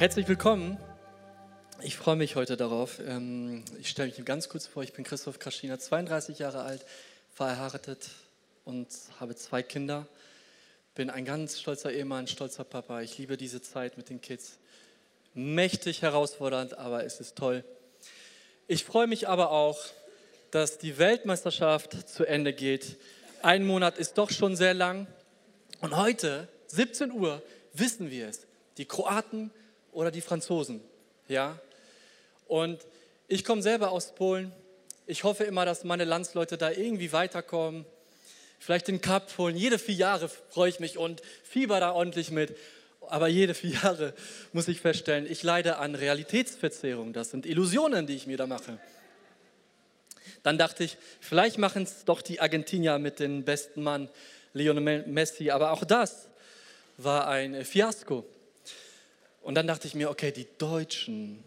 Herzlich willkommen. Ich freue mich heute darauf. Ähm, ich stelle mich ganz kurz vor. Ich bin Christoph Kraschiner, 32 Jahre alt, verheiratet und habe zwei Kinder. Bin ein ganz stolzer Ehemann, stolzer Papa. Ich liebe diese Zeit mit den Kids. Mächtig herausfordernd, aber es ist toll. Ich freue mich aber auch, dass die Weltmeisterschaft zu Ende geht. Ein Monat ist doch schon sehr lang. Und heute, 17 Uhr, wissen wir es. Die Kroaten oder die Franzosen. Ja? Und ich komme selber aus Polen. Ich hoffe immer, dass meine Landsleute da irgendwie weiterkommen. Vielleicht den Cup holen. Jede vier Jahre freue ich mich und fieber da ordentlich mit. Aber jede vier Jahre muss ich feststellen, ich leide an Realitätsverzerrung. Das sind Illusionen, die ich mir da mache. Dann dachte ich, vielleicht machen es doch die Argentinier mit dem besten Mann, Lionel Messi. Aber auch das war ein Fiasko. Und dann dachte ich mir, okay, die Deutschen,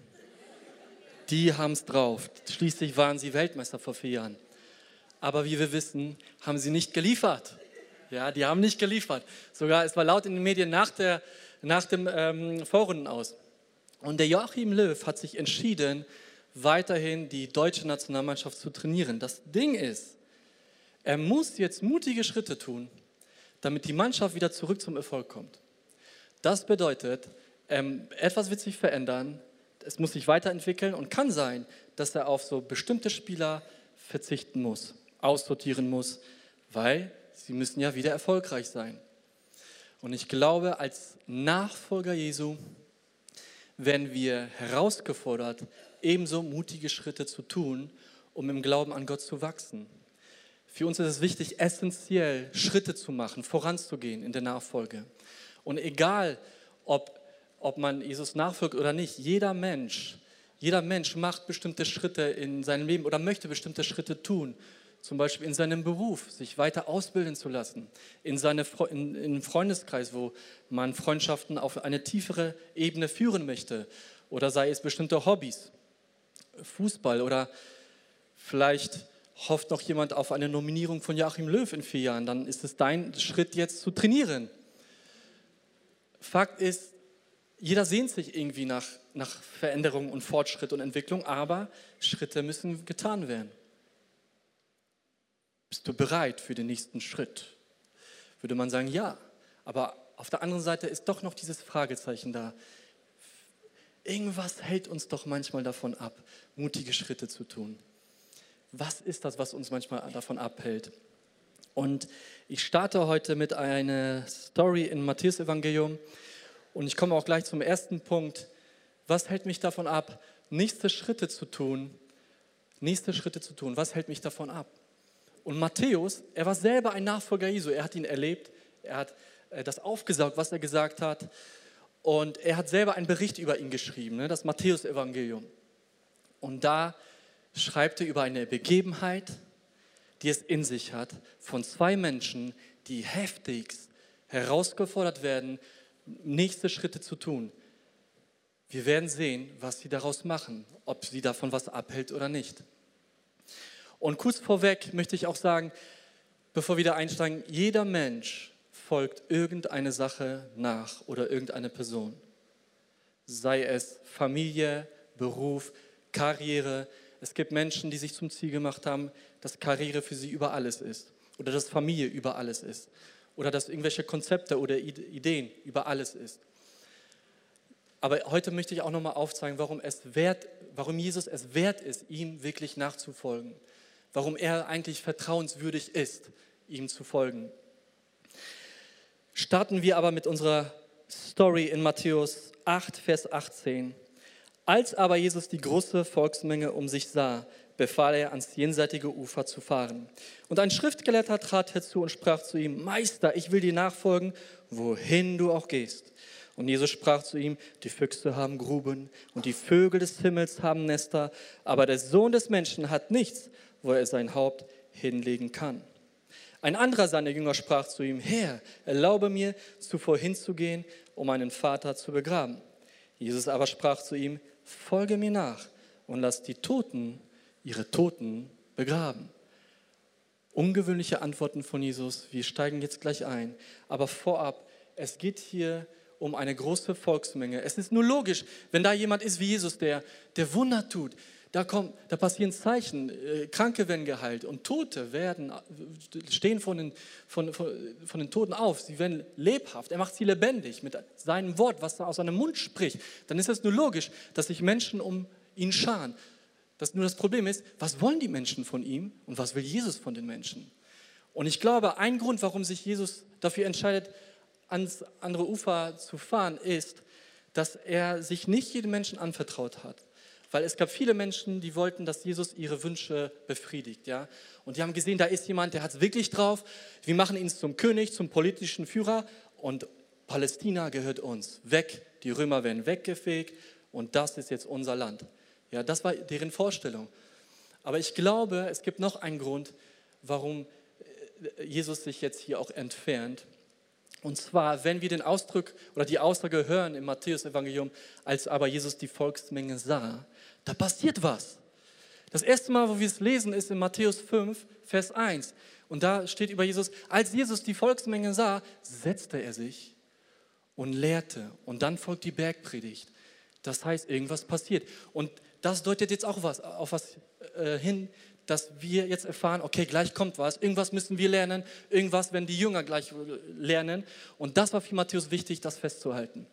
die haben es drauf. Schließlich waren sie Weltmeister vor vier Jahren. Aber wie wir wissen, haben sie nicht geliefert. Ja, die haben nicht geliefert. Sogar, es war laut in den Medien nach, der, nach dem ähm, Vorrunden aus. Und der Joachim Löw hat sich entschieden, weiterhin die deutsche Nationalmannschaft zu trainieren. Das Ding ist, er muss jetzt mutige Schritte tun, damit die Mannschaft wieder zurück zum Erfolg kommt. Das bedeutet, ähm, etwas wird sich verändern, es muss sich weiterentwickeln und kann sein, dass er auf so bestimmte Spieler verzichten muss, aussortieren muss, weil sie müssen ja wieder erfolgreich sein. Und ich glaube, als Nachfolger Jesu werden wir herausgefordert, ebenso mutige Schritte zu tun, um im Glauben an Gott zu wachsen. Für uns ist es wichtig, essentiell Schritte zu machen, voranzugehen in der Nachfolge. Und egal, ob ob man Jesus nachfolgt oder nicht. Jeder Mensch, jeder Mensch macht bestimmte Schritte in seinem Leben oder möchte bestimmte Schritte tun. Zum Beispiel in seinem Beruf, sich weiter ausbilden zu lassen, in, seine, in, Freundeskreis, wo man Freundschaften auf eine tiefere Ebene führen möchte. Oder sei es bestimmte Hobbys, Fußball oder vielleicht hofft noch jemand auf eine Nominierung von Joachim Löw in vier Jahren, dann ist es dein Schritt jetzt zu trainieren. Fakt ist, jeder sehnt sich irgendwie nach, nach Veränderung und Fortschritt und Entwicklung, aber Schritte müssen getan werden. Bist du bereit für den nächsten Schritt? Würde man sagen, ja. Aber auf der anderen Seite ist doch noch dieses Fragezeichen da. Irgendwas hält uns doch manchmal davon ab, mutige Schritte zu tun. Was ist das, was uns manchmal davon abhält? Und ich starte heute mit einer Story in Matthäus Evangelium. Und ich komme auch gleich zum ersten Punkt. Was hält mich davon ab, nächste Schritte zu tun? Nächste Schritte zu tun. Was hält mich davon ab? Und Matthäus, er war selber ein Nachfolger Jesu. Er hat ihn erlebt. Er hat äh, das aufgesaugt, was er gesagt hat. Und er hat selber einen Bericht über ihn geschrieben, ne, das Matthäus-Evangelium. Und da schreibt er über eine Begebenheit, die es in sich hat, von zwei Menschen, die heftigst herausgefordert werden, nächste Schritte zu tun. Wir werden sehen, was sie daraus machen, ob sie davon was abhält oder nicht. Und kurz vorweg möchte ich auch sagen, bevor wir da einsteigen, jeder Mensch folgt irgendeine Sache nach oder irgendeine Person. Sei es Familie, Beruf, Karriere. Es gibt Menschen, die sich zum Ziel gemacht haben, dass Karriere für sie über alles ist oder dass Familie über alles ist oder dass irgendwelche Konzepte oder Ideen über alles ist. Aber heute möchte ich auch nochmal aufzeigen, warum, es wert, warum Jesus es wert ist, ihm wirklich nachzufolgen. Warum er eigentlich vertrauenswürdig ist, ihm zu folgen. Starten wir aber mit unserer Story in Matthäus 8, Vers 18. Als aber Jesus die große Volksmenge um sich sah, befahl er, ans jenseitige Ufer zu fahren. Und ein Schriftgelehrter trat herzu und sprach zu ihm, Meister, ich will dir nachfolgen, wohin du auch gehst. Und Jesus sprach zu ihm, die Füchse haben Gruben und die Vögel des Himmels haben Nester, aber der Sohn des Menschen hat nichts, wo er sein Haupt hinlegen kann. Ein anderer seiner Jünger sprach zu ihm, Herr, erlaube mir, zuvor hinzugehen, um meinen Vater zu begraben. Jesus aber sprach zu ihm, folge mir nach und lass die Toten ihre Toten begraben. Ungewöhnliche Antworten von Jesus. Wir steigen jetzt gleich ein. Aber vorab, es geht hier um eine große Volksmenge. Es ist nur logisch, wenn da jemand ist wie Jesus, der, der Wunder tut, da, kommt, da passieren Zeichen, äh, Kranke werden geheilt und Tote werden, stehen von den, von, von, von den Toten auf, sie werden lebhaft, er macht sie lebendig mit seinem Wort, was er aus seinem Mund spricht, dann ist es nur logisch, dass sich Menschen um ihn scharen. Das, nur das Problem ist, was wollen die Menschen von ihm und was will Jesus von den Menschen? Und ich glaube, ein Grund, warum sich Jesus dafür entscheidet, ans andere Ufer zu fahren, ist, dass er sich nicht jedem Menschen anvertraut hat. Weil es gab viele Menschen, die wollten, dass Jesus ihre Wünsche befriedigt. Ja? Und die haben gesehen, da ist jemand, der hat es wirklich drauf. Wir machen ihn zum König, zum politischen Führer und Palästina gehört uns. Weg, die Römer werden weggefegt und das ist jetzt unser Land. Ja, das war deren Vorstellung. Aber ich glaube, es gibt noch einen Grund, warum äh, Jesus sich jetzt hier auch entfernt. Und zwar, wenn wir den Ausdruck oder die Aussage hören im Matthäus-Evangelium, als aber Jesus die Volksmenge sah, da passiert was. Das erste Mal, wo wir es lesen, ist in Matthäus 5, Vers 1. Und da steht über Jesus, als Jesus die Volksmenge sah, setzte er sich und lehrte. Und dann folgt die Bergpredigt. Das heißt, irgendwas passiert. Und das deutet jetzt auch was, auf was äh, hin, dass wir jetzt erfahren, okay, gleich kommt was, irgendwas müssen wir lernen, irgendwas werden die Jünger gleich lernen. Und das war für Matthäus wichtig, das festzuhalten.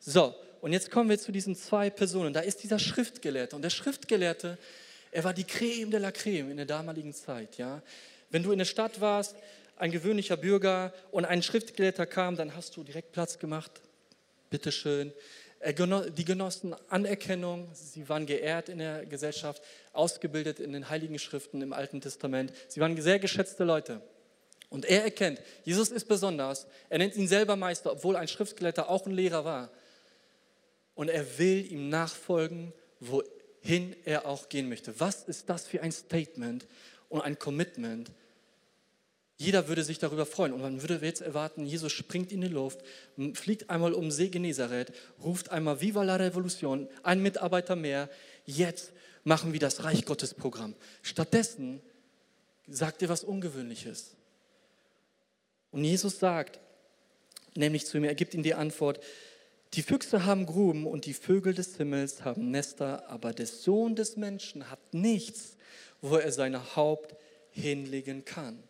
So, und jetzt kommen wir zu diesen zwei Personen. Da ist dieser Schriftgelehrte. Und der Schriftgelehrte, er war die Creme de la Creme in der damaligen Zeit. Ja? Wenn du in der Stadt warst, ein gewöhnlicher Bürger und ein Schriftgelehrter kam, dann hast du direkt Platz gemacht. Bitteschön. Die genossen Anerkennung, sie waren geehrt in der Gesellschaft, ausgebildet in den Heiligen Schriften im Alten Testament. Sie waren sehr geschätzte Leute. Und er erkennt, Jesus ist besonders. Er nennt ihn selber Meister, obwohl ein Schriftgelehrter auch ein Lehrer war und er will ihm nachfolgen, wohin er auch gehen möchte. Was ist das für ein Statement und ein Commitment? Jeder würde sich darüber freuen und man würde jetzt erwarten, Jesus springt in die Luft, fliegt einmal um See Genezareth, ruft einmal Viva la Revolution, ein Mitarbeiter mehr, jetzt machen wir das Reich Gottes Programm. Stattdessen sagt er was Ungewöhnliches. Und Jesus sagt, nämlich zu ihm, er gibt ihm die Antwort, die Füchse haben Gruben und die Vögel des Himmels haben Nester, aber der Sohn des Menschen hat nichts, wo er sein Haupt hinlegen kann.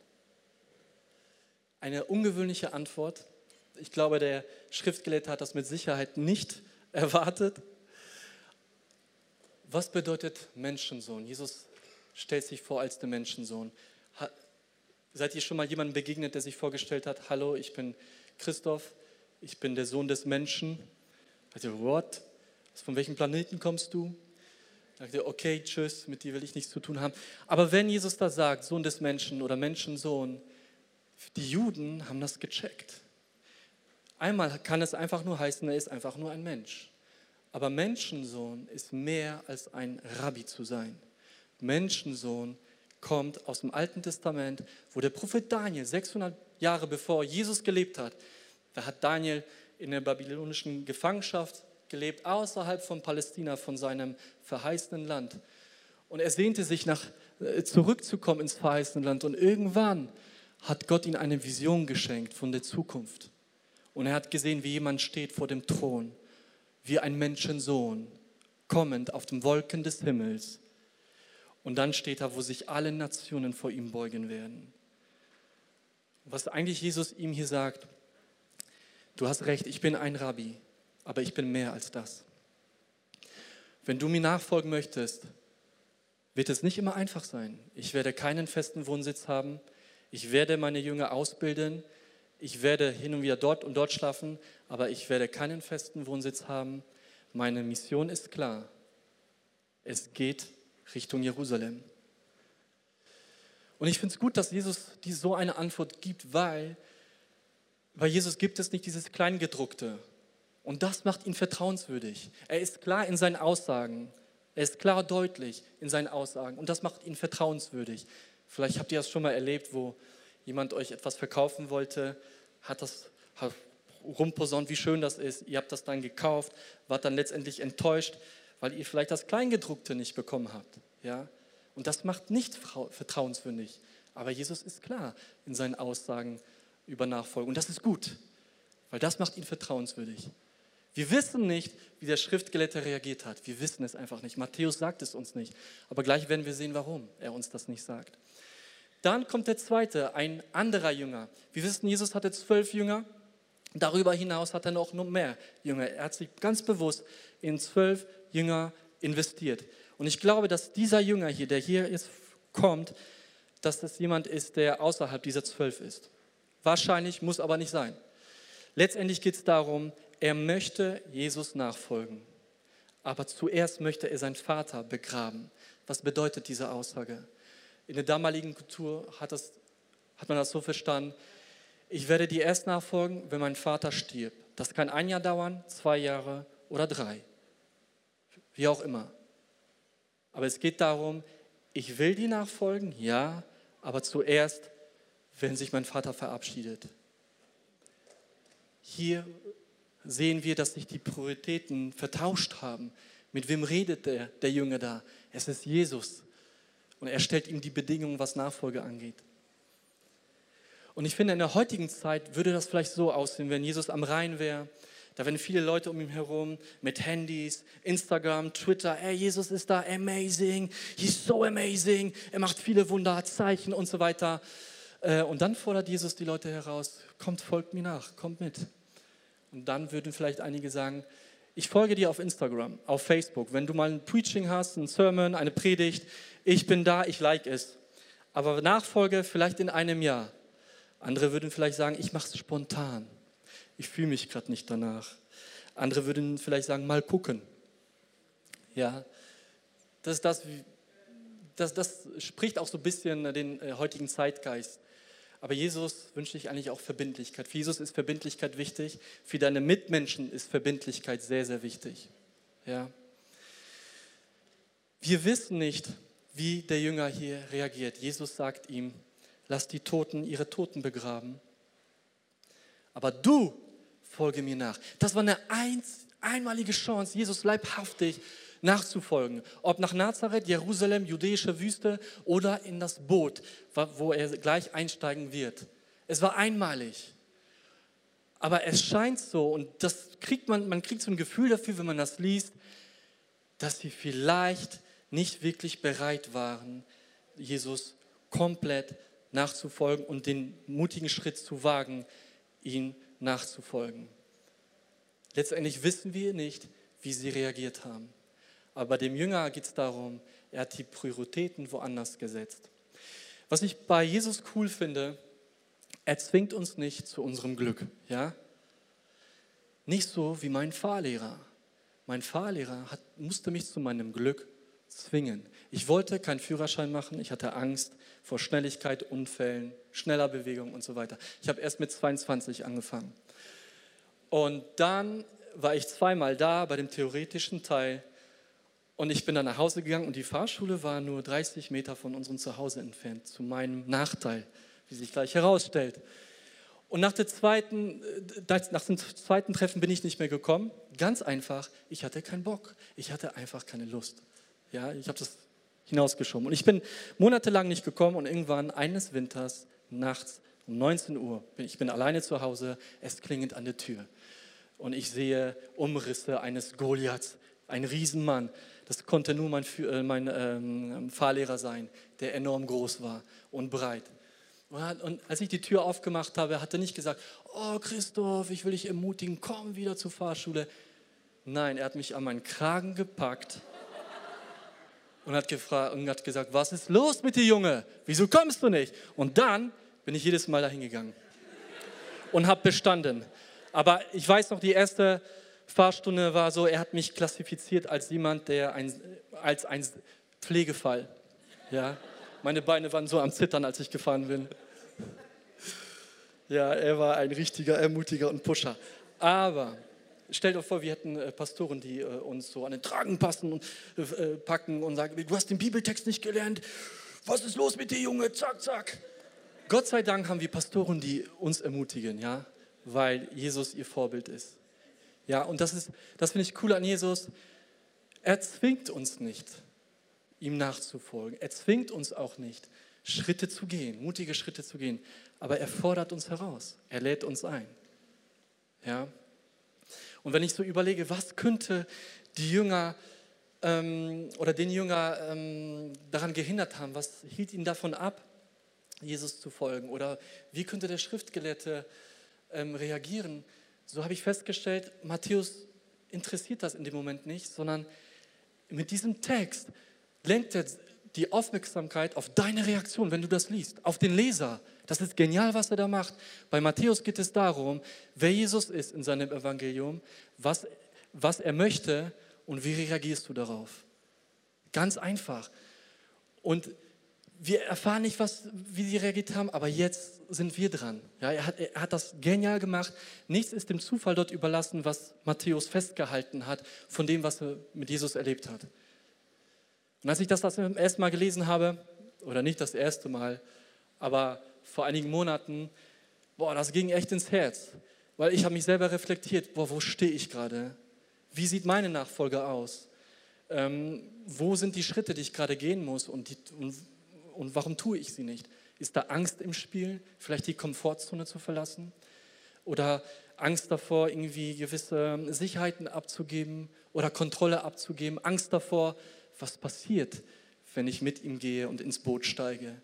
Eine ungewöhnliche Antwort. Ich glaube, der Schriftgelehrte hat das mit Sicherheit nicht erwartet. Was bedeutet Menschensohn? Jesus stellt sich vor als der Menschensohn. Seid ihr schon mal jemandem begegnet, der sich vorgestellt hat, hallo, ich bin Christoph, ich bin der Sohn des Menschen. Also, what? Von welchem Planeten kommst du? Sagte, okay, tschüss, mit dir will ich nichts zu tun haben. Aber wenn Jesus da sagt, Sohn des Menschen oder Menschensohn, die Juden haben das gecheckt. Einmal kann es einfach nur heißen, er ist einfach nur ein Mensch. Aber Menschensohn ist mehr als ein Rabbi zu sein. Menschensohn kommt aus dem Alten Testament, wo der Prophet Daniel 600 Jahre bevor Jesus gelebt hat, da hat Daniel in der babylonischen Gefangenschaft gelebt, außerhalb von Palästina, von seinem verheißenen Land. Und er sehnte sich nach, äh, zurückzukommen ins verheißene Land. Und irgendwann hat Gott ihm eine Vision geschenkt von der Zukunft. Und er hat gesehen, wie jemand steht vor dem Thron, wie ein Menschensohn, kommend auf den Wolken des Himmels. Und dann steht er, wo sich alle Nationen vor ihm beugen werden. Was eigentlich Jesus ihm hier sagt, Du hast recht, ich bin ein Rabbi, aber ich bin mehr als das. Wenn du mir nachfolgen möchtest, wird es nicht immer einfach sein. Ich werde keinen festen Wohnsitz haben. Ich werde meine Jünger ausbilden. Ich werde hin und wieder dort und dort schlafen, aber ich werde keinen festen Wohnsitz haben. Meine Mission ist klar. Es geht Richtung Jerusalem. Und ich finde es gut, dass Jesus die so eine Antwort gibt, weil bei Jesus gibt es nicht dieses Kleingedruckte. Und das macht ihn vertrauenswürdig. Er ist klar in seinen Aussagen. Er ist klar deutlich in seinen Aussagen. Und das macht ihn vertrauenswürdig. Vielleicht habt ihr das schon mal erlebt, wo jemand euch etwas verkaufen wollte, hat das hat rumposaunt, wie schön das ist. Ihr habt das dann gekauft, wart dann letztendlich enttäuscht, weil ihr vielleicht das Kleingedruckte nicht bekommen habt. Ja? Und das macht nicht vertrauenswürdig. Aber Jesus ist klar in seinen Aussagen über Nachfolge. Und das ist gut, weil das macht ihn vertrauenswürdig. Wir wissen nicht, wie der Schriftgelehrte reagiert hat. Wir wissen es einfach nicht. Matthäus sagt es uns nicht. Aber gleich werden wir sehen, warum er uns das nicht sagt. Dann kommt der zweite, ein anderer Jünger. Wir wissen, Jesus hatte zwölf Jünger. Darüber hinaus hat er noch mehr Jünger. Er hat sich ganz bewusst in zwölf Jünger investiert. Und ich glaube, dass dieser Jünger hier, der hier jetzt kommt, dass das jemand ist, der außerhalb dieser zwölf ist. Wahrscheinlich, muss aber nicht sein. Letztendlich geht es darum, er möchte Jesus nachfolgen. Aber zuerst möchte er seinen Vater begraben. Was bedeutet diese Aussage? In der damaligen Kultur hat, das, hat man das so verstanden, ich werde dir erst nachfolgen, wenn mein Vater stirbt. Das kann ein Jahr dauern, zwei Jahre oder drei. Wie auch immer. Aber es geht darum, ich will dir nachfolgen, ja, aber zuerst, wenn sich mein Vater verabschiedet. Hier sehen wir, dass sich die Prioritäten vertauscht haben. Mit wem redet der, der Junge da? Es ist Jesus. Und er stellt ihm die Bedingungen, was Nachfolge angeht. Und ich finde, in der heutigen Zeit würde das vielleicht so aussehen, wenn Jesus am Rhein wäre. Da wären viele Leute um ihn herum mit Handys, Instagram, Twitter. Hey, Jesus ist da, amazing, he's so amazing. Er macht viele Wunder, Zeichen und so weiter. Äh, und dann fordert Jesus die Leute heraus: Kommt, folgt mir nach, kommt mit. Und dann würden vielleicht einige sagen, ich folge dir auf Instagram, auf Facebook. Wenn du mal ein Preaching hast, ein Sermon, eine Predigt, ich bin da, ich like es. Aber Nachfolge vielleicht in einem Jahr. Andere würden vielleicht sagen, ich mache es spontan. Ich fühle mich gerade nicht danach. Andere würden vielleicht sagen, mal gucken. Ja, das, das, das, das spricht auch so ein bisschen den äh, heutigen Zeitgeist. Aber Jesus wünscht sich eigentlich auch Verbindlichkeit. Für Jesus ist Verbindlichkeit wichtig. Für deine Mitmenschen ist Verbindlichkeit sehr, sehr wichtig. Ja. Wir wissen nicht, wie der Jünger hier reagiert. Jesus sagt ihm, lass die Toten ihre Toten begraben. Aber du folge mir nach. Das war eine einmalige Chance, Jesus leibhaftig nachzufolgen. Ob nach Nazareth, Jerusalem, jüdische Wüste oder in das Boot, wo er gleich einsteigen wird. Es war einmalig. Aber es scheint so, und das kriegt man, man kriegt so ein Gefühl dafür, wenn man das liest, dass sie vielleicht nicht wirklich bereit waren, Jesus komplett nachzufolgen und den mutigen Schritt zu wagen, ihn nachzufolgen. Letztendlich wissen wir nicht, wie sie reagiert haben. Aber dem Jünger geht es darum, er hat die Prioritäten woanders gesetzt. Was ich bei Jesus cool finde, er zwingt uns nicht zu unserem Glück. Ja? Nicht so wie mein Fahrlehrer. Mein Fahrlehrer hat, musste mich zu meinem Glück zwingen. Ich wollte keinen Führerschein machen, ich hatte Angst vor Schnelligkeit, Unfällen, schneller Bewegung und so weiter. Ich habe erst mit 22 angefangen. Und dann war ich zweimal da bei dem theoretischen Teil und ich bin dann nach Hause gegangen und die Fahrschule war nur 30 Meter von unserem Zuhause entfernt, zu meinem Nachteil, wie sich gleich herausstellt. Und nach, zweiten, äh, nach dem zweiten Treffen bin ich nicht mehr gekommen. Ganz einfach, ich hatte keinen Bock. Ich hatte einfach keine Lust. Ja, ich habe das hinausgeschoben. Und ich bin monatelang nicht gekommen und irgendwann eines Winters nachts um 19 Uhr, ich bin alleine zu Hause, es klingelt an der Tür. Und ich sehe Umrisse eines Goliaths, ein Riesenmann. Das konnte nur mein, äh, mein ähm, Fahrlehrer sein, der enorm groß war und breit. Und als ich die Tür aufgemacht habe, hat er nicht gesagt, oh Christoph, ich will dich ermutigen, komm wieder zur Fahrschule. Nein, er hat mich an meinen Kragen gepackt und hat, und hat gesagt, was ist los mit dir, Junge? Wieso kommst du nicht? Und dann bin ich jedes Mal dahin gegangen und habe bestanden. Aber ich weiß noch, die erste Fahrstunde war so, er hat mich klassifiziert als jemand, der ein, als ein Pflegefall. Ja, meine Beine waren so am Zittern, als ich gefahren bin. Ja, er war ein richtiger Ermutiger und Pusher. Aber stellt euch vor, wir hätten äh, Pastoren, die äh, uns so an den Tragen passen und äh, packen und sagen, du hast den Bibeltext nicht gelernt. Was ist los mit dir, Junge? Zack, zack. Gott sei Dank haben wir Pastoren, die uns ermutigen, ja, weil Jesus ihr Vorbild ist. Ja, und das ist, das finde ich cool an Jesus. Er zwingt uns nicht, ihm nachzufolgen. Er zwingt uns auch nicht, Schritte zu gehen, mutige Schritte zu gehen. Aber er fordert uns heraus. Er lädt uns ein. Ja? Und wenn ich so überlege, was könnte die Jünger ähm, oder den Jünger ähm, daran gehindert haben, was hielt ihn davon ab, Jesus zu folgen? Oder wie könnte der Schriftgelehrte ähm, reagieren? So habe ich festgestellt, Matthäus interessiert das in dem Moment nicht, sondern mit diesem Text lenkt er die Aufmerksamkeit auf deine Reaktion, wenn du das liest, auf den Leser. Das ist genial, was er da macht. Bei Matthäus geht es darum, wer Jesus ist in seinem Evangelium, was, was er möchte und wie reagierst du darauf. Ganz einfach. Und wir erfahren nicht, was, wie sie reagiert haben, aber jetzt sind wir dran. Ja, er, hat, er hat das genial gemacht. Nichts ist dem Zufall dort überlassen, was Matthäus festgehalten hat von dem, was er mit Jesus erlebt hat. Und als ich das das erste Mal gelesen habe, oder nicht das erste Mal, aber vor einigen Monaten, boah, das ging echt ins Herz, weil ich habe mich selber reflektiert, boah, wo stehe ich gerade? Wie sieht meine Nachfolge aus? Ähm, wo sind die Schritte, die ich gerade gehen muss und, die, und und warum tue ich sie nicht? Ist da Angst im Spiel, vielleicht die Komfortzone zu verlassen? Oder Angst davor, irgendwie gewisse Sicherheiten abzugeben oder Kontrolle abzugeben? Angst davor, was passiert, wenn ich mit ihm gehe und ins Boot steige?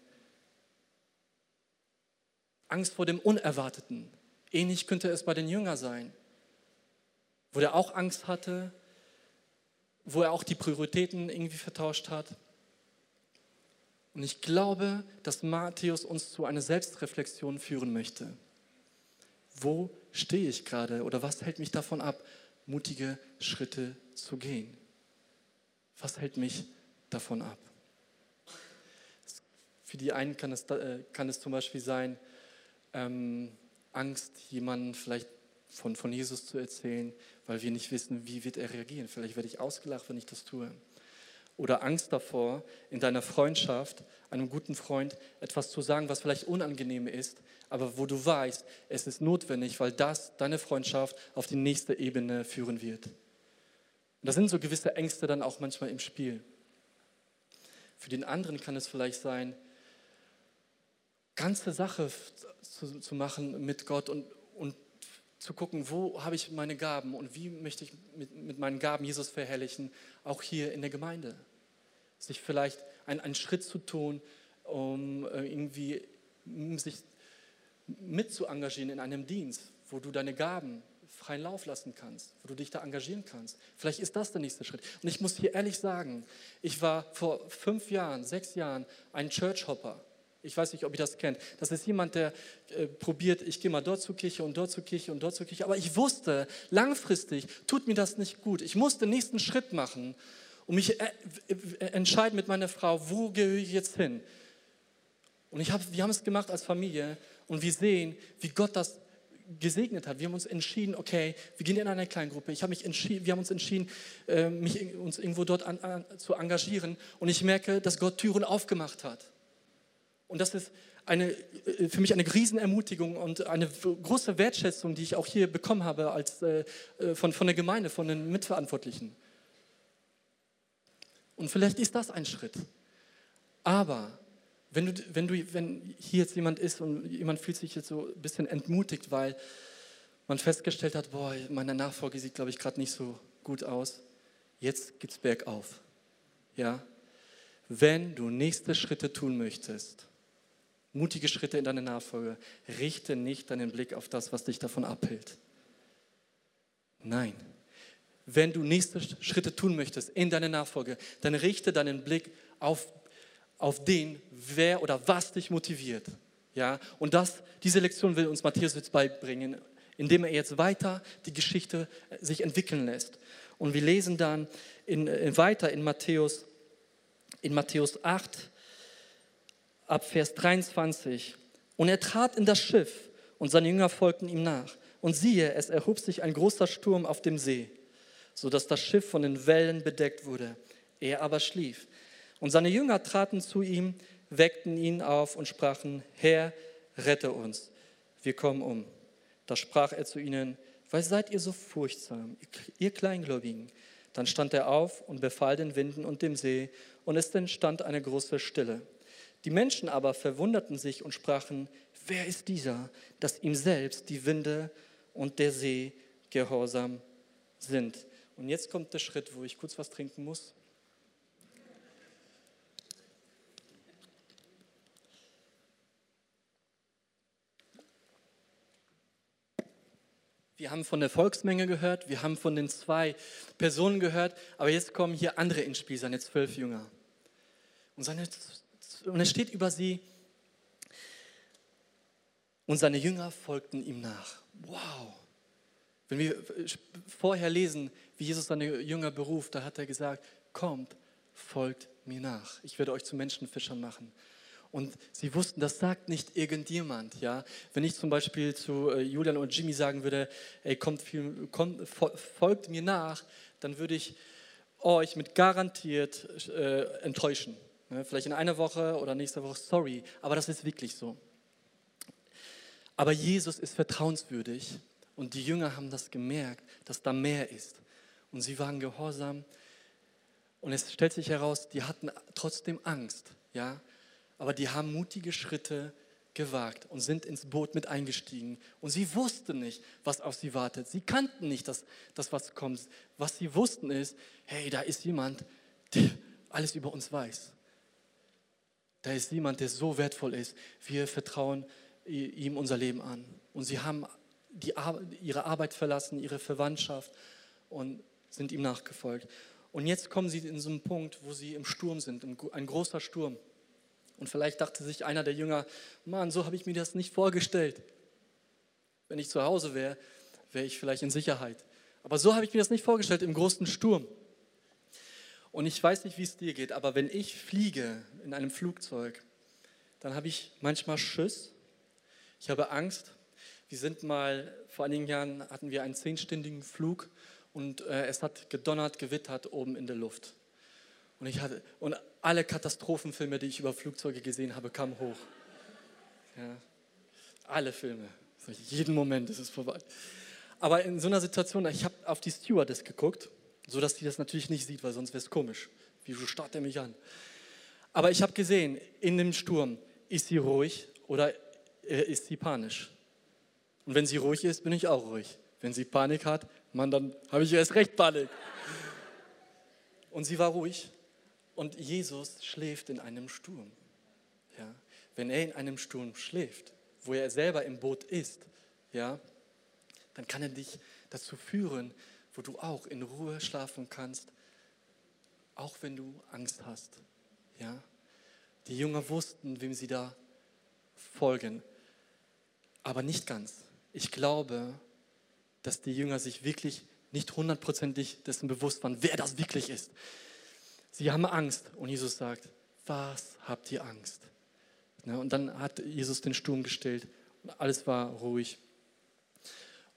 Angst vor dem Unerwarteten. Ähnlich könnte es bei den Jüngern sein, wo er auch Angst hatte, wo er auch die Prioritäten irgendwie vertauscht hat. Und ich glaube, dass Matthäus uns zu einer Selbstreflexion führen möchte. Wo stehe ich gerade oder was hält mich davon ab, mutige Schritte zu gehen? Was hält mich davon ab? Für die einen kann es, äh, kann es zum Beispiel sein, ähm, Angst, jemanden vielleicht von, von Jesus zu erzählen, weil wir nicht wissen, wie wird er reagieren. Vielleicht werde ich ausgelacht, wenn ich das tue oder Angst davor, in deiner Freundschaft einem guten Freund etwas zu sagen, was vielleicht unangenehm ist, aber wo du weißt, es ist notwendig, weil das deine Freundschaft auf die nächste Ebene führen wird. Und da sind so gewisse Ängste dann auch manchmal im Spiel. Für den anderen kann es vielleicht sein, ganze Sache zu, zu machen mit Gott und, und zu gucken, wo habe ich meine Gaben und wie möchte ich mit, mit meinen Gaben Jesus verherrlichen, auch hier in der Gemeinde sich vielleicht einen, einen Schritt zu tun, um äh, irgendwie sich mit zu engagieren in einem Dienst, wo du deine Gaben freien Lauf lassen kannst, wo du dich da engagieren kannst. Vielleicht ist das der nächste Schritt. Und ich muss hier ehrlich sagen, ich war vor fünf Jahren, sechs Jahren ein Churchhopper. Ich weiß nicht, ob ihr das kennt. Das ist jemand, der äh, probiert, ich gehe mal dort zur Kirche und dort zur Kirche und dort zur Kirche. Aber ich wusste, langfristig tut mir das nicht gut. Ich musste den nächsten Schritt machen und mich äh, entscheiden mit meiner Frau, wo gehöre ich jetzt hin? Und ich hab, wir haben es gemacht als Familie und wir sehen, wie Gott das gesegnet hat. Wir haben uns entschieden, okay, wir gehen in eine Kleingruppe. Ich habe mich entschieden, wir haben uns entschieden, äh, mich, uns irgendwo dort an, an, zu engagieren. Und ich merke, dass Gott Türen aufgemacht hat. Und das ist eine, für mich eine Riesenermutigung und eine große Wertschätzung, die ich auch hier bekommen habe als, von, von der Gemeinde, von den Mitverantwortlichen. Und vielleicht ist das ein Schritt. Aber wenn, du, wenn, du, wenn hier jetzt jemand ist und jemand fühlt sich jetzt so ein bisschen entmutigt, weil man festgestellt hat, boah, meine Nachfolge sieht, glaube ich, gerade nicht so gut aus, jetzt geht es bergauf. Ja? Wenn du nächste Schritte tun möchtest, mutige Schritte in deine Nachfolge, richte nicht deinen Blick auf das, was dich davon abhält. Nein, wenn du nächste Schritte tun möchtest in deiner Nachfolge, dann richte deinen Blick auf, auf den, wer oder was dich motiviert. Ja? Und das, diese Lektion will uns Matthäus jetzt beibringen, indem er jetzt weiter die Geschichte äh, sich entwickeln lässt. Und wir lesen dann in, in, äh, weiter in Matthäus, in Matthäus 8, ab Vers 23. Und er trat in das Schiff und seine Jünger folgten ihm nach. Und siehe, es erhob sich ein großer Sturm auf dem See sodass das Schiff von den Wellen bedeckt wurde. Er aber schlief. Und seine Jünger traten zu ihm, weckten ihn auf und sprachen, Herr, rette uns, wir kommen um. Da sprach er zu ihnen, was seid ihr so furchtsam, ihr Kleingläubigen? Dann stand er auf und befahl den Winden und dem See, und es entstand eine große Stille. Die Menschen aber verwunderten sich und sprachen, wer ist dieser, dass ihm selbst die Winde und der See gehorsam sind. Und jetzt kommt der Schritt, wo ich kurz was trinken muss. Wir haben von der Volksmenge gehört, wir haben von den zwei Personen gehört, aber jetzt kommen hier andere ins Spiel, seine zwölf Jünger. Und, seine, und es steht über sie, und seine Jünger folgten ihm nach. Wow! Wenn wir vorher lesen, wie Jesus seine Jünger beruft, da hat er gesagt, kommt, folgt mir nach. Ich werde euch zu Menschenfischern machen. Und sie wussten, das sagt nicht irgendjemand. Ja? Wenn ich zum Beispiel zu äh, Julian und Jimmy sagen würde, ey, kommt, kommt folgt mir nach, dann würde ich euch mit garantiert äh, enttäuschen. Ne? Vielleicht in einer Woche oder nächste Woche, sorry, aber das ist wirklich so. Aber Jesus ist vertrauenswürdig und die Jünger haben das gemerkt, dass da mehr ist. Und sie waren gehorsam. Und es stellt sich heraus, die hatten trotzdem Angst. Ja? aber die haben mutige Schritte gewagt und sind ins Boot mit eingestiegen. Und sie wussten nicht, was auf sie wartet. Sie kannten nicht das, das, was kommt. Was sie wussten ist, hey, da ist jemand, der alles über uns weiß. Da ist jemand, der so wertvoll ist. Wir vertrauen ihm unser Leben an. Und sie haben die, ihre Arbeit verlassen, ihre Verwandtschaft und sind ihm nachgefolgt. Und jetzt kommen sie in so einen Punkt, wo sie im Sturm sind, ein großer Sturm. Und vielleicht dachte sich einer der Jünger, Mann, so habe ich mir das nicht vorgestellt. Wenn ich zu Hause wäre, wäre ich vielleicht in Sicherheit. Aber so habe ich mir das nicht vorgestellt im großen Sturm. Und ich weiß nicht, wie es dir geht, aber wenn ich fliege in einem Flugzeug, dann habe ich manchmal Schiss. Ich habe Angst. Wir sind mal, vor einigen Jahren hatten wir einen zehnstündigen Flug und äh, es hat gedonnert, gewittert oben in der Luft. Und, ich hatte, und alle Katastrophenfilme, die ich über Flugzeuge gesehen habe, kamen hoch. Ja, alle Filme. Jeden Moment ist es vorbei. Aber in so einer Situation, ich habe auf die Stewardess geguckt, sodass die das natürlich nicht sieht, weil sonst wäre es komisch. Wieso starrt er mich an? Aber ich habe gesehen, in dem Sturm, ist sie ruhig oder äh, ist sie panisch? Und wenn sie ruhig ist, bin ich auch ruhig. Wenn sie Panik hat, Mann, dann habe ich erst recht Panik. Und sie war ruhig und Jesus schläft in einem Sturm. Ja? Wenn er in einem Sturm schläft, wo er selber im Boot ist, ja, dann kann er dich dazu führen, wo du auch in Ruhe schlafen kannst, auch wenn du Angst hast. Ja? Die Jünger wussten, wem sie da folgen, aber nicht ganz. Ich glaube, dass die Jünger sich wirklich nicht hundertprozentig dessen bewusst waren, wer das wirklich ist. Sie haben Angst. Und Jesus sagt, was habt ihr Angst? Ne, und dann hat Jesus den Sturm gestillt und alles war ruhig.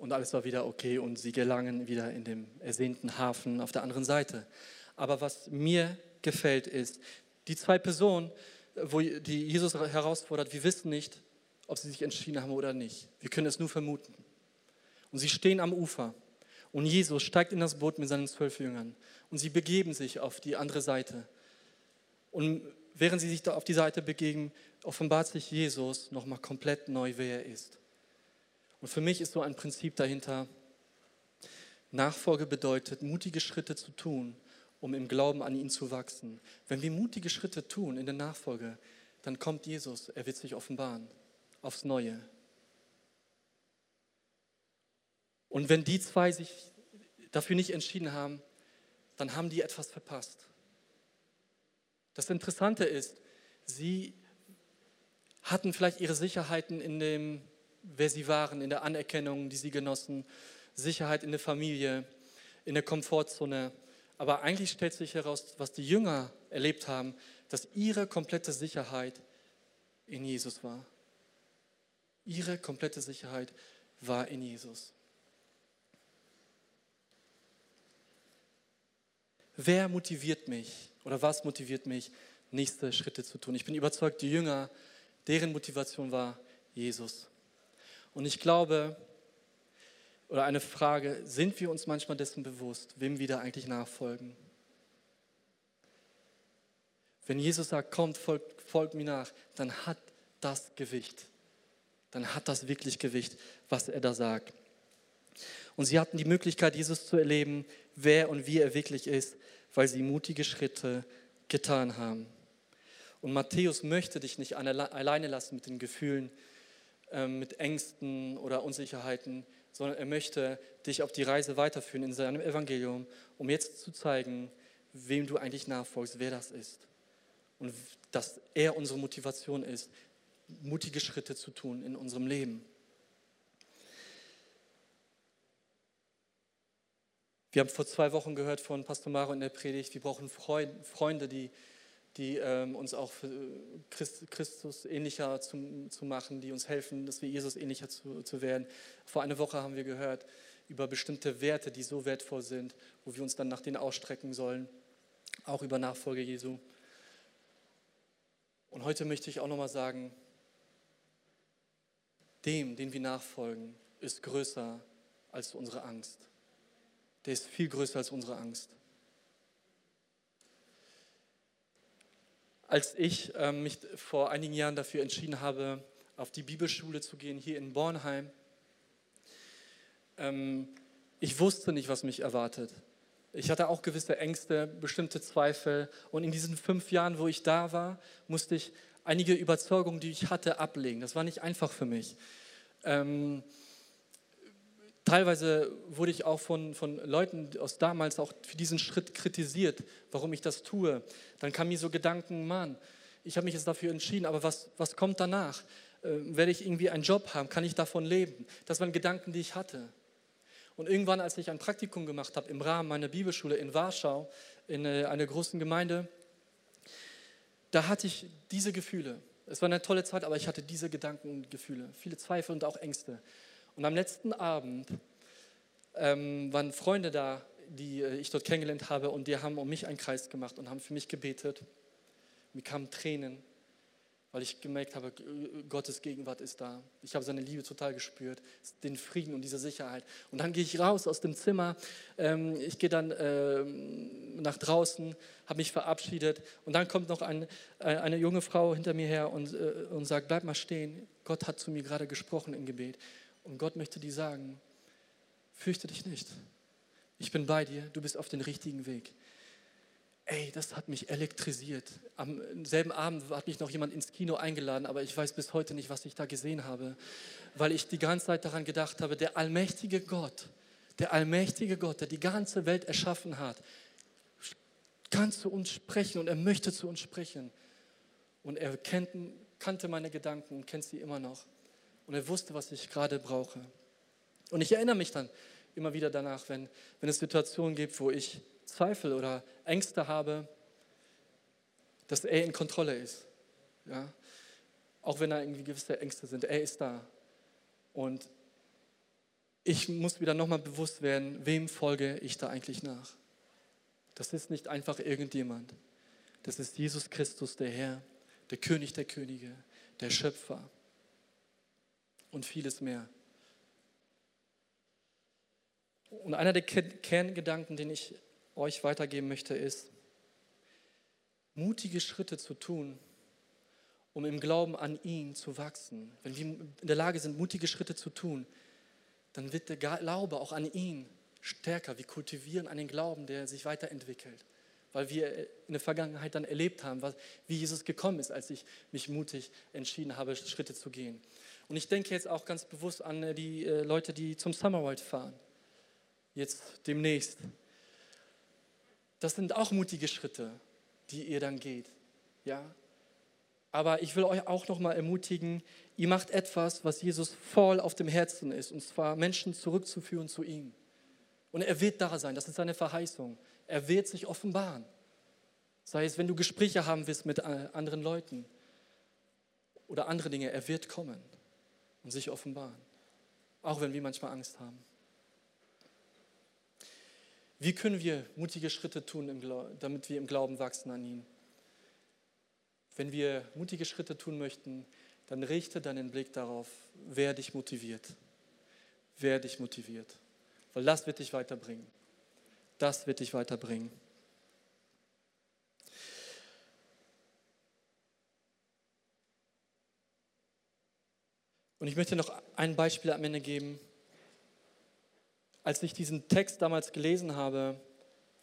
Und alles war wieder okay und sie gelangen wieder in dem ersehnten Hafen auf der anderen Seite. Aber was mir gefällt ist, die zwei Personen, wo die Jesus herausfordert, wir wissen nicht, ob sie sich entschieden haben oder nicht. Wir können es nur vermuten. Und sie stehen am Ufer. Und Jesus steigt in das Boot mit seinen zwölf Jüngern und sie begeben sich auf die andere Seite. Und während sie sich da auf die Seite begeben, offenbart sich Jesus nochmal komplett neu, wer er ist. Und für mich ist so ein Prinzip dahinter, Nachfolge bedeutet, mutige Schritte zu tun, um im Glauben an ihn zu wachsen. Wenn wir mutige Schritte tun in der Nachfolge, dann kommt Jesus, er wird sich offenbaren aufs Neue. Und wenn die zwei sich dafür nicht entschieden haben, dann haben die etwas verpasst. Das Interessante ist, sie hatten vielleicht ihre Sicherheiten in dem, wer sie waren, in der Anerkennung, die sie genossen, Sicherheit in der Familie, in der Komfortzone. Aber eigentlich stellt sich heraus, was die Jünger erlebt haben, dass ihre komplette Sicherheit in Jesus war. Ihre komplette Sicherheit war in Jesus. Wer motiviert mich oder was motiviert mich, nächste Schritte zu tun? Ich bin überzeugt, die Jünger, deren Motivation war Jesus. Und ich glaube, oder eine Frage, sind wir uns manchmal dessen bewusst, wem wir da eigentlich nachfolgen? Wenn Jesus sagt, kommt, folgt, folgt mir nach, dann hat das Gewicht. Dann hat das wirklich Gewicht, was er da sagt. Und sie hatten die Möglichkeit, Jesus zu erleben, wer und wie er wirklich ist, weil sie mutige Schritte getan haben. Und Matthäus möchte dich nicht alleine lassen mit den Gefühlen, mit Ängsten oder Unsicherheiten, sondern er möchte dich auf die Reise weiterführen in seinem Evangelium, um jetzt zu zeigen, wem du eigentlich nachfolgst, wer das ist. Und dass er unsere Motivation ist, mutige Schritte zu tun in unserem Leben. Wir haben vor zwei Wochen gehört von Pastor Maro in der Predigt, wir brauchen Freunde, die, die ähm, uns auch Christ, Christus ähnlicher zu, zu, machen, die uns helfen, dass wir Jesus ähnlicher zu, zu werden. Vor einer Woche haben wir gehört über bestimmte Werte, die so wertvoll sind, wo wir uns dann nach denen ausstrecken sollen, auch über Nachfolge Jesu. Und heute möchte ich auch nochmal sagen, dem, den wir nachfolgen, ist größer als unsere Angst der ist viel größer als unsere Angst. Als ich äh, mich vor einigen Jahren dafür entschieden habe, auf die Bibelschule zu gehen, hier in Bornheim, ähm, ich wusste nicht, was mich erwartet. Ich hatte auch gewisse Ängste, bestimmte Zweifel. Und in diesen fünf Jahren, wo ich da war, musste ich einige Überzeugungen, die ich hatte, ablegen. Das war nicht einfach für mich. Ähm, Teilweise wurde ich auch von, von Leuten aus damals auch für diesen Schritt kritisiert, warum ich das tue. Dann kamen mir so Gedanken, Mann, ich habe mich jetzt dafür entschieden, aber was, was kommt danach? Äh, werde ich irgendwie einen Job haben? Kann ich davon leben? Das waren Gedanken, die ich hatte. Und irgendwann, als ich ein Praktikum gemacht habe im Rahmen meiner Bibelschule in Warschau, in äh, einer großen Gemeinde, da hatte ich diese Gefühle. Es war eine tolle Zeit, aber ich hatte diese Gedanken und Gefühle, viele Zweifel und auch Ängste. Und am letzten Abend ähm, waren Freunde da, die äh, ich dort kennengelernt habe und die haben um mich einen Kreis gemacht und haben für mich gebetet. Mir kamen Tränen, weil ich gemerkt habe, Gottes Gegenwart ist da. Ich habe seine Liebe total gespürt, den Frieden und diese Sicherheit. Und dann gehe ich raus aus dem Zimmer, ähm, ich gehe dann ähm, nach draußen, habe mich verabschiedet und dann kommt noch ein, äh, eine junge Frau hinter mir her und, äh, und sagt, bleib mal stehen, Gott hat zu mir gerade gesprochen im Gebet. Und Gott möchte dir sagen, fürchte dich nicht. Ich bin bei dir, du bist auf dem richtigen Weg. Ey, das hat mich elektrisiert. Am selben Abend hat mich noch jemand ins Kino eingeladen, aber ich weiß bis heute nicht, was ich da gesehen habe, weil ich die ganze Zeit daran gedacht habe, der allmächtige Gott, der allmächtige Gott, der die ganze Welt erschaffen hat, kann zu uns sprechen und er möchte zu uns sprechen. Und er kennt, kannte meine Gedanken und kennt sie immer noch. Und er wusste, was ich gerade brauche. Und ich erinnere mich dann immer wieder danach, wenn, wenn es Situationen gibt, wo ich Zweifel oder Ängste habe, dass er in Kontrolle ist. Ja? Auch wenn da irgendwie gewisse Ängste sind, er ist da. Und ich muss wieder nochmal bewusst werden, wem folge ich da eigentlich nach. Das ist nicht einfach irgendjemand. Das ist Jesus Christus, der Herr, der König der Könige, der Schöpfer und vieles mehr. Und einer der Kerngedanken, den ich euch weitergeben möchte, ist, mutige Schritte zu tun, um im Glauben an ihn zu wachsen. Wenn wir in der Lage sind, mutige Schritte zu tun, dann wird der Glaube auch an ihn stärker. Wir kultivieren einen Glauben, der sich weiterentwickelt, weil wir in der Vergangenheit dann erlebt haben, wie Jesus gekommen ist, als ich mich mutig entschieden habe, Schritte zu gehen. Und ich denke jetzt auch ganz bewusst an äh, die äh, Leute, die zum Summerwild fahren. Jetzt demnächst. Das sind auch mutige Schritte, die ihr dann geht. Ja? Aber ich will euch auch nochmal ermutigen, ihr macht etwas, was Jesus voll auf dem Herzen ist, und zwar Menschen zurückzuführen zu ihm. Und er wird da sein, das ist seine Verheißung. Er wird sich offenbaren. Sei es, wenn du Gespräche haben willst mit äh, anderen Leuten oder andere Dinge, er wird kommen und sich offenbaren. Auch wenn wir manchmal Angst haben. Wie können wir mutige Schritte tun, damit wir im Glauben wachsen an ihn? Wenn wir mutige Schritte tun möchten, dann richte deinen Blick darauf, wer dich motiviert. Wer dich motiviert. Weil das wird dich weiterbringen. Das wird dich weiterbringen. Und ich möchte noch ein Beispiel am Ende geben, als ich diesen Text damals gelesen habe,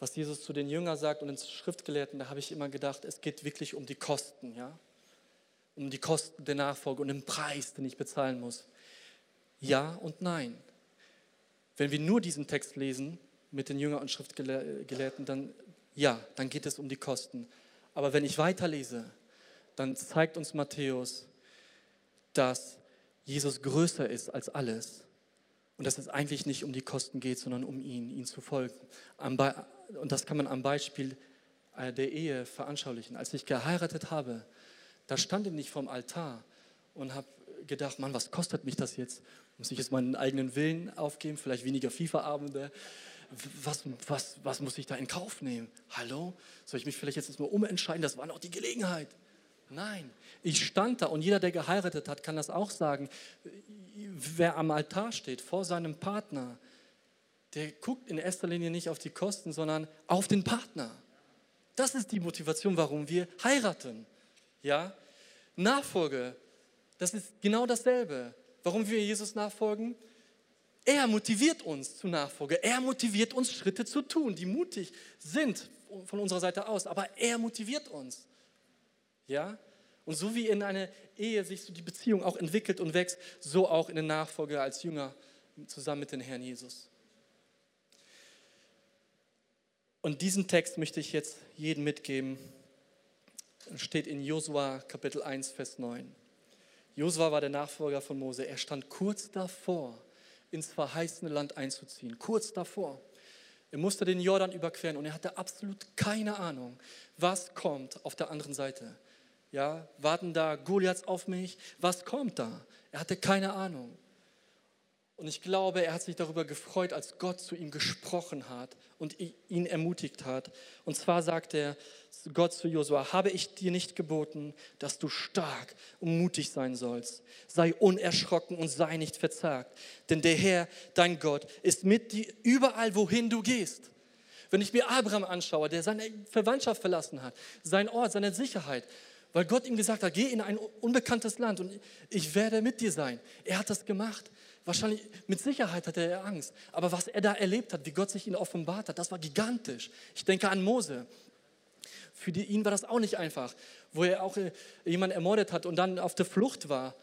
was Jesus zu den Jüngern sagt und den Schriftgelehrten, da habe ich immer gedacht, es geht wirklich um die Kosten, ja? Um die Kosten der Nachfolge und den Preis, den ich bezahlen muss. Ja und nein. Wenn wir nur diesen Text lesen mit den Jüngern und Schriftgelehrten, dann ja, dann geht es um die Kosten. Aber wenn ich weiterlese, dann zeigt uns Matthäus, dass Jesus größer ist als alles und dass es eigentlich nicht um die Kosten geht, sondern um ihn, ihn zu folgen. Und das kann man am Beispiel äh, der Ehe veranschaulichen. Als ich geheiratet habe, da stand ich nicht vom Altar und habe gedacht, Mann, was kostet mich das jetzt? Muss ich jetzt meinen eigenen Willen aufgeben, vielleicht weniger FIFA-Abende? Was, was, was muss ich da in Kauf nehmen? Hallo? Soll ich mich vielleicht jetzt mal umentscheiden? Das war noch die Gelegenheit. Nein, ich stand da und jeder, der geheiratet hat, kann das auch sagen wer am Altar steht vor seinem Partner, der guckt in erster Linie nicht auf die Kosten, sondern auf den Partner. Das ist die Motivation, warum wir heiraten. Ja? Nachfolge, das ist genau dasselbe. Warum wir Jesus nachfolgen? Er motiviert uns zu Nachfolge. Er motiviert uns, Schritte zu tun, die mutig sind von unserer Seite aus. Aber er motiviert uns. Ja? Und so wie in einer Ehe sich so die Beziehung auch entwickelt und wächst, so auch in der Nachfolge als Jünger zusammen mit dem Herrn Jesus. Und diesen Text möchte ich jetzt jedem mitgeben. Steht in Josua Kapitel 1, Vers 9. Josua war der Nachfolger von Mose. Er stand kurz davor, ins verheißene Land einzuziehen. Kurz davor. Er musste den Jordan überqueren und er hatte absolut keine Ahnung, was kommt auf der anderen Seite. Ja, warten da Goliaths auf mich? Was kommt da? Er hatte keine Ahnung. Und ich glaube, er hat sich darüber gefreut, als Gott zu ihm gesprochen hat und ihn ermutigt hat. Und zwar sagt er Gott zu Josua, habe ich dir nicht geboten, dass du stark und mutig sein sollst. Sei unerschrocken und sei nicht verzagt. Denn der Herr, dein Gott, ist mit dir überall, wohin du gehst. Wenn ich mir Abraham anschaue, der seine Verwandtschaft verlassen hat, sein Ort, seine Sicherheit, weil Gott ihm gesagt hat, geh in ein unbekanntes Land und ich werde mit dir sein. Er hat das gemacht. Wahrscheinlich, mit Sicherheit hatte er Angst. Aber was er da erlebt hat, wie Gott sich ihn offenbart hat, das war gigantisch. Ich denke an Mose. Für ihn war das auch nicht einfach, wo er auch äh, jemanden ermordet hat und dann auf der Flucht war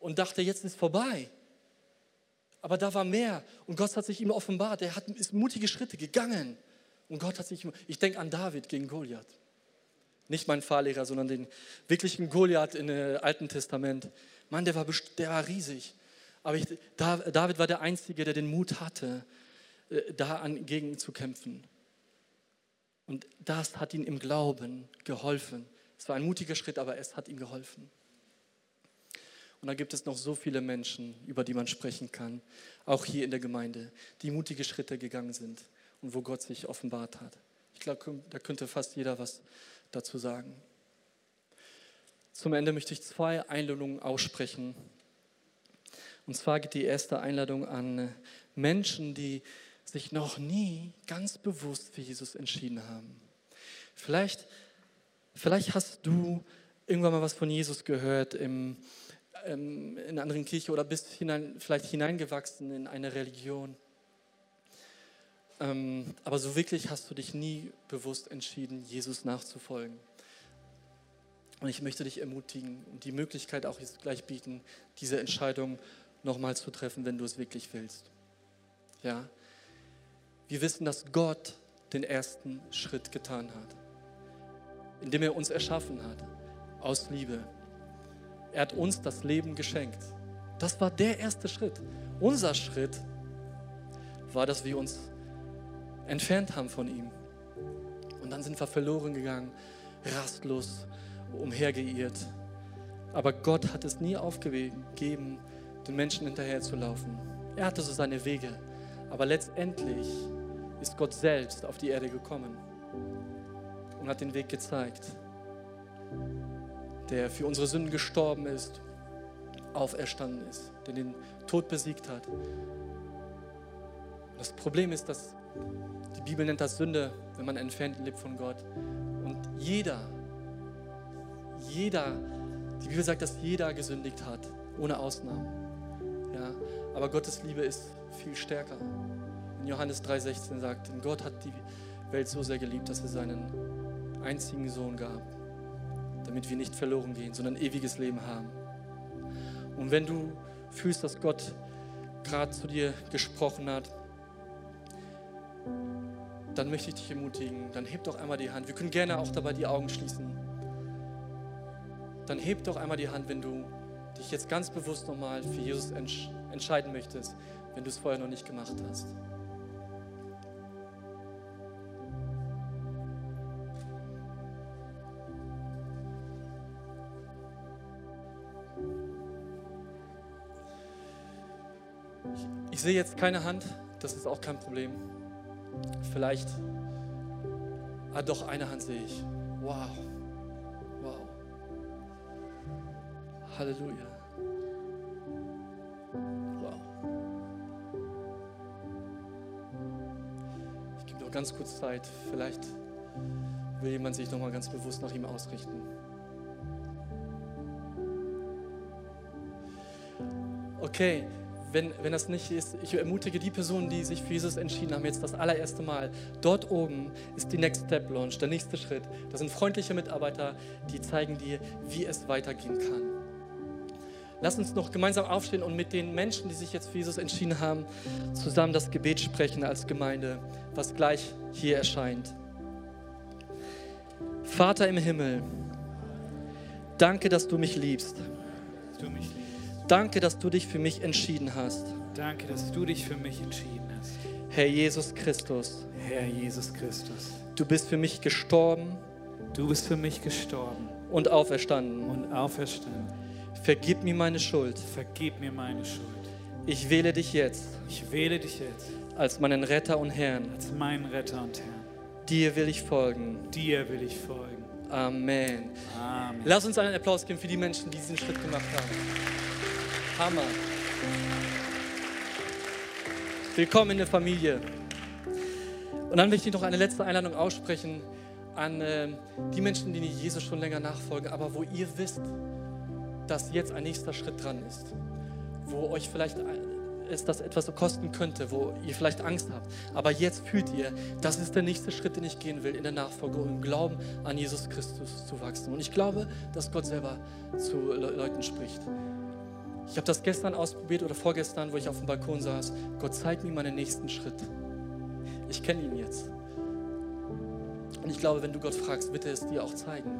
und dachte, jetzt ist vorbei. Aber da war mehr und Gott hat sich ihm offenbart. Er hat, ist mutige Schritte gegangen. Und Gott hat sich, ich denke an David gegen Goliath. Nicht mein Fahrlehrer, sondern den wirklichen Goliath im Alten Testament. Mann, der war, der war riesig. Aber ich, David war der Einzige, der den Mut hatte, äh, da gegen zu kämpfen. Und das hat ihm im Glauben geholfen. Es war ein mutiger Schritt, aber es hat ihm geholfen. Und da gibt es noch so viele Menschen, über die man sprechen kann, auch hier in der Gemeinde, die mutige Schritte gegangen sind und wo Gott sich offenbart hat. Ich glaube, da könnte fast jeder was dazu sagen. Zum Ende möchte ich zwei Einladungen aussprechen. Und zwar geht die erste Einladung an Menschen, die sich noch nie ganz bewusst für Jesus entschieden haben. Vielleicht, vielleicht hast du irgendwann mal was von Jesus gehört im, ähm, in einer anderen Kirche oder bist hinein, vielleicht hineingewachsen in eine Religion. Ähm, aber so wirklich hast du dich nie bewusst entschieden, Jesus nachzufolgen. Und ich möchte dich ermutigen und die Möglichkeit auch jetzt gleich bieten, diese Entscheidung nochmal zu treffen, wenn du es wirklich willst. Ja? Wir wissen, dass Gott den ersten Schritt getan hat, indem er uns erschaffen hat, aus Liebe. Er hat uns das Leben geschenkt. Das war der erste Schritt. Unser Schritt war, dass wir uns entfernt haben von ihm. Und dann sind wir verloren gegangen, rastlos umhergeirrt. Aber Gott hat es nie aufgegeben, den Menschen hinterher zu laufen. Er hatte so seine Wege. Aber letztendlich ist Gott selbst auf die Erde gekommen und hat den Weg gezeigt, der für unsere Sünden gestorben ist, auferstanden ist, der den Tod besiegt hat. Das Problem ist, dass die Bibel nennt das Sünde, wenn man entfernt lebt von Gott. Und jeder, jeder, die Bibel sagt, dass jeder gesündigt hat, ohne Ausnahme. Ja, aber Gottes Liebe ist viel stärker. in Johannes 3,16 sagt, Gott hat die Welt so sehr geliebt, dass er seinen einzigen Sohn gab, damit wir nicht verloren gehen, sondern ewiges Leben haben. Und wenn du fühlst, dass Gott gerade zu dir gesprochen hat, dann möchte ich dich ermutigen, dann heb doch einmal die Hand. Wir können gerne auch dabei die Augen schließen. Dann heb doch einmal die Hand, wenn du dich jetzt ganz bewusst nochmal für Jesus entsch entscheiden möchtest, wenn du es vorher noch nicht gemacht hast. Ich, ich sehe jetzt keine Hand, das ist auch kein Problem. Vielleicht, ah doch, eine Hand sehe ich. Wow, wow. Halleluja. Wow. Ich gebe noch ganz kurz Zeit. Vielleicht will jemand sich noch mal ganz bewusst nach ihm ausrichten. Okay, wenn, wenn das nicht ist, ich ermutige die Personen, die sich für Jesus entschieden haben, jetzt das allererste Mal. Dort oben ist die Next Step Launch, der nächste Schritt. Das sind freundliche Mitarbeiter, die zeigen dir, wie es weitergehen kann. Lass uns noch gemeinsam aufstehen und mit den Menschen, die sich jetzt für Jesus entschieden haben, zusammen das Gebet sprechen als Gemeinde, was gleich hier erscheint. Vater im Himmel, danke, dass du mich liebst. Du mich liebst. Danke, dass du dich für mich entschieden hast. Danke, dass du dich für mich entschieden hast. Herr Jesus Christus, Herr Jesus Christus, du bist für mich gestorben du bist für mich gestorben und auferstanden. und auferstanden. Vergib mir meine Schuld. Vergib mir meine Schuld. Ich wähle dich jetzt Ich wähle dich jetzt als meinen Retter und Herrn. als meinen Retter und Herrn. Dir will ich folgen. Dir will ich folgen. Amen. Amen. Lass uns einen Applaus geben für die Menschen, die diesen Schritt gemacht haben. Hammer. Willkommen in der Familie. Und dann möchte ich noch eine letzte Einladung aussprechen an äh, die Menschen, die Jesus schon länger nachfolgen, aber wo ihr wisst, dass jetzt ein nächster Schritt dran ist, wo euch vielleicht es das etwas kosten könnte, wo ihr vielleicht Angst habt. Aber jetzt fühlt ihr, das ist der nächste Schritt, den ich gehen will in der Nachfolge, um im Glauben an Jesus Christus zu wachsen. Und ich glaube, dass Gott selber zu Le Leuten spricht. Ich habe das gestern ausprobiert oder vorgestern, wo ich auf dem Balkon saß. Gott zeigt mir meinen nächsten Schritt. Ich kenne ihn jetzt. Und ich glaube, wenn du Gott fragst, er es dir auch zeigen.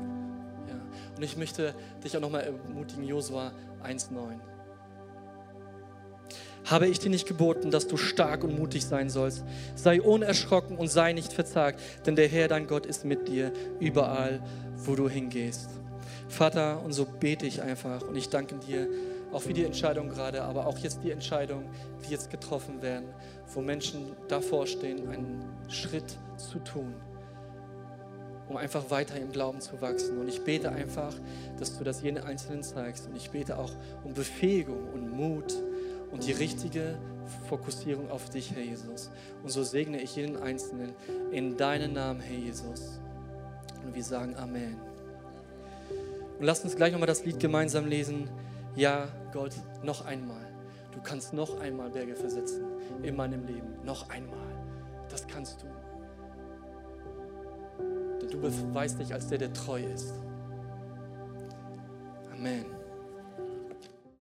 Ja. Und ich möchte dich auch nochmal ermutigen, Josua 1,9. Habe ich dir nicht geboten, dass du stark und mutig sein sollst? Sei unerschrocken und sei nicht verzagt, denn der Herr, dein Gott, ist mit dir überall, wo du hingehst. Vater, und so bete ich einfach und ich danke dir auch für die Entscheidung gerade, aber auch jetzt die Entscheidung, die jetzt getroffen werden, wo Menschen davor stehen, einen Schritt zu tun, um einfach weiter im Glauben zu wachsen. Und ich bete einfach, dass du das jeden Einzelnen zeigst. Und ich bete auch um Befähigung und Mut und die richtige Fokussierung auf dich, Herr Jesus. Und so segne ich jeden Einzelnen in deinen Namen, Herr Jesus. Und wir sagen Amen. Und lasst uns gleich nochmal das Lied gemeinsam lesen. Ja, Gott, noch einmal. Du kannst noch einmal Berge versetzen in meinem Leben. Noch einmal. Das kannst du. Denn du beweist dich als der, der treu ist. Amen.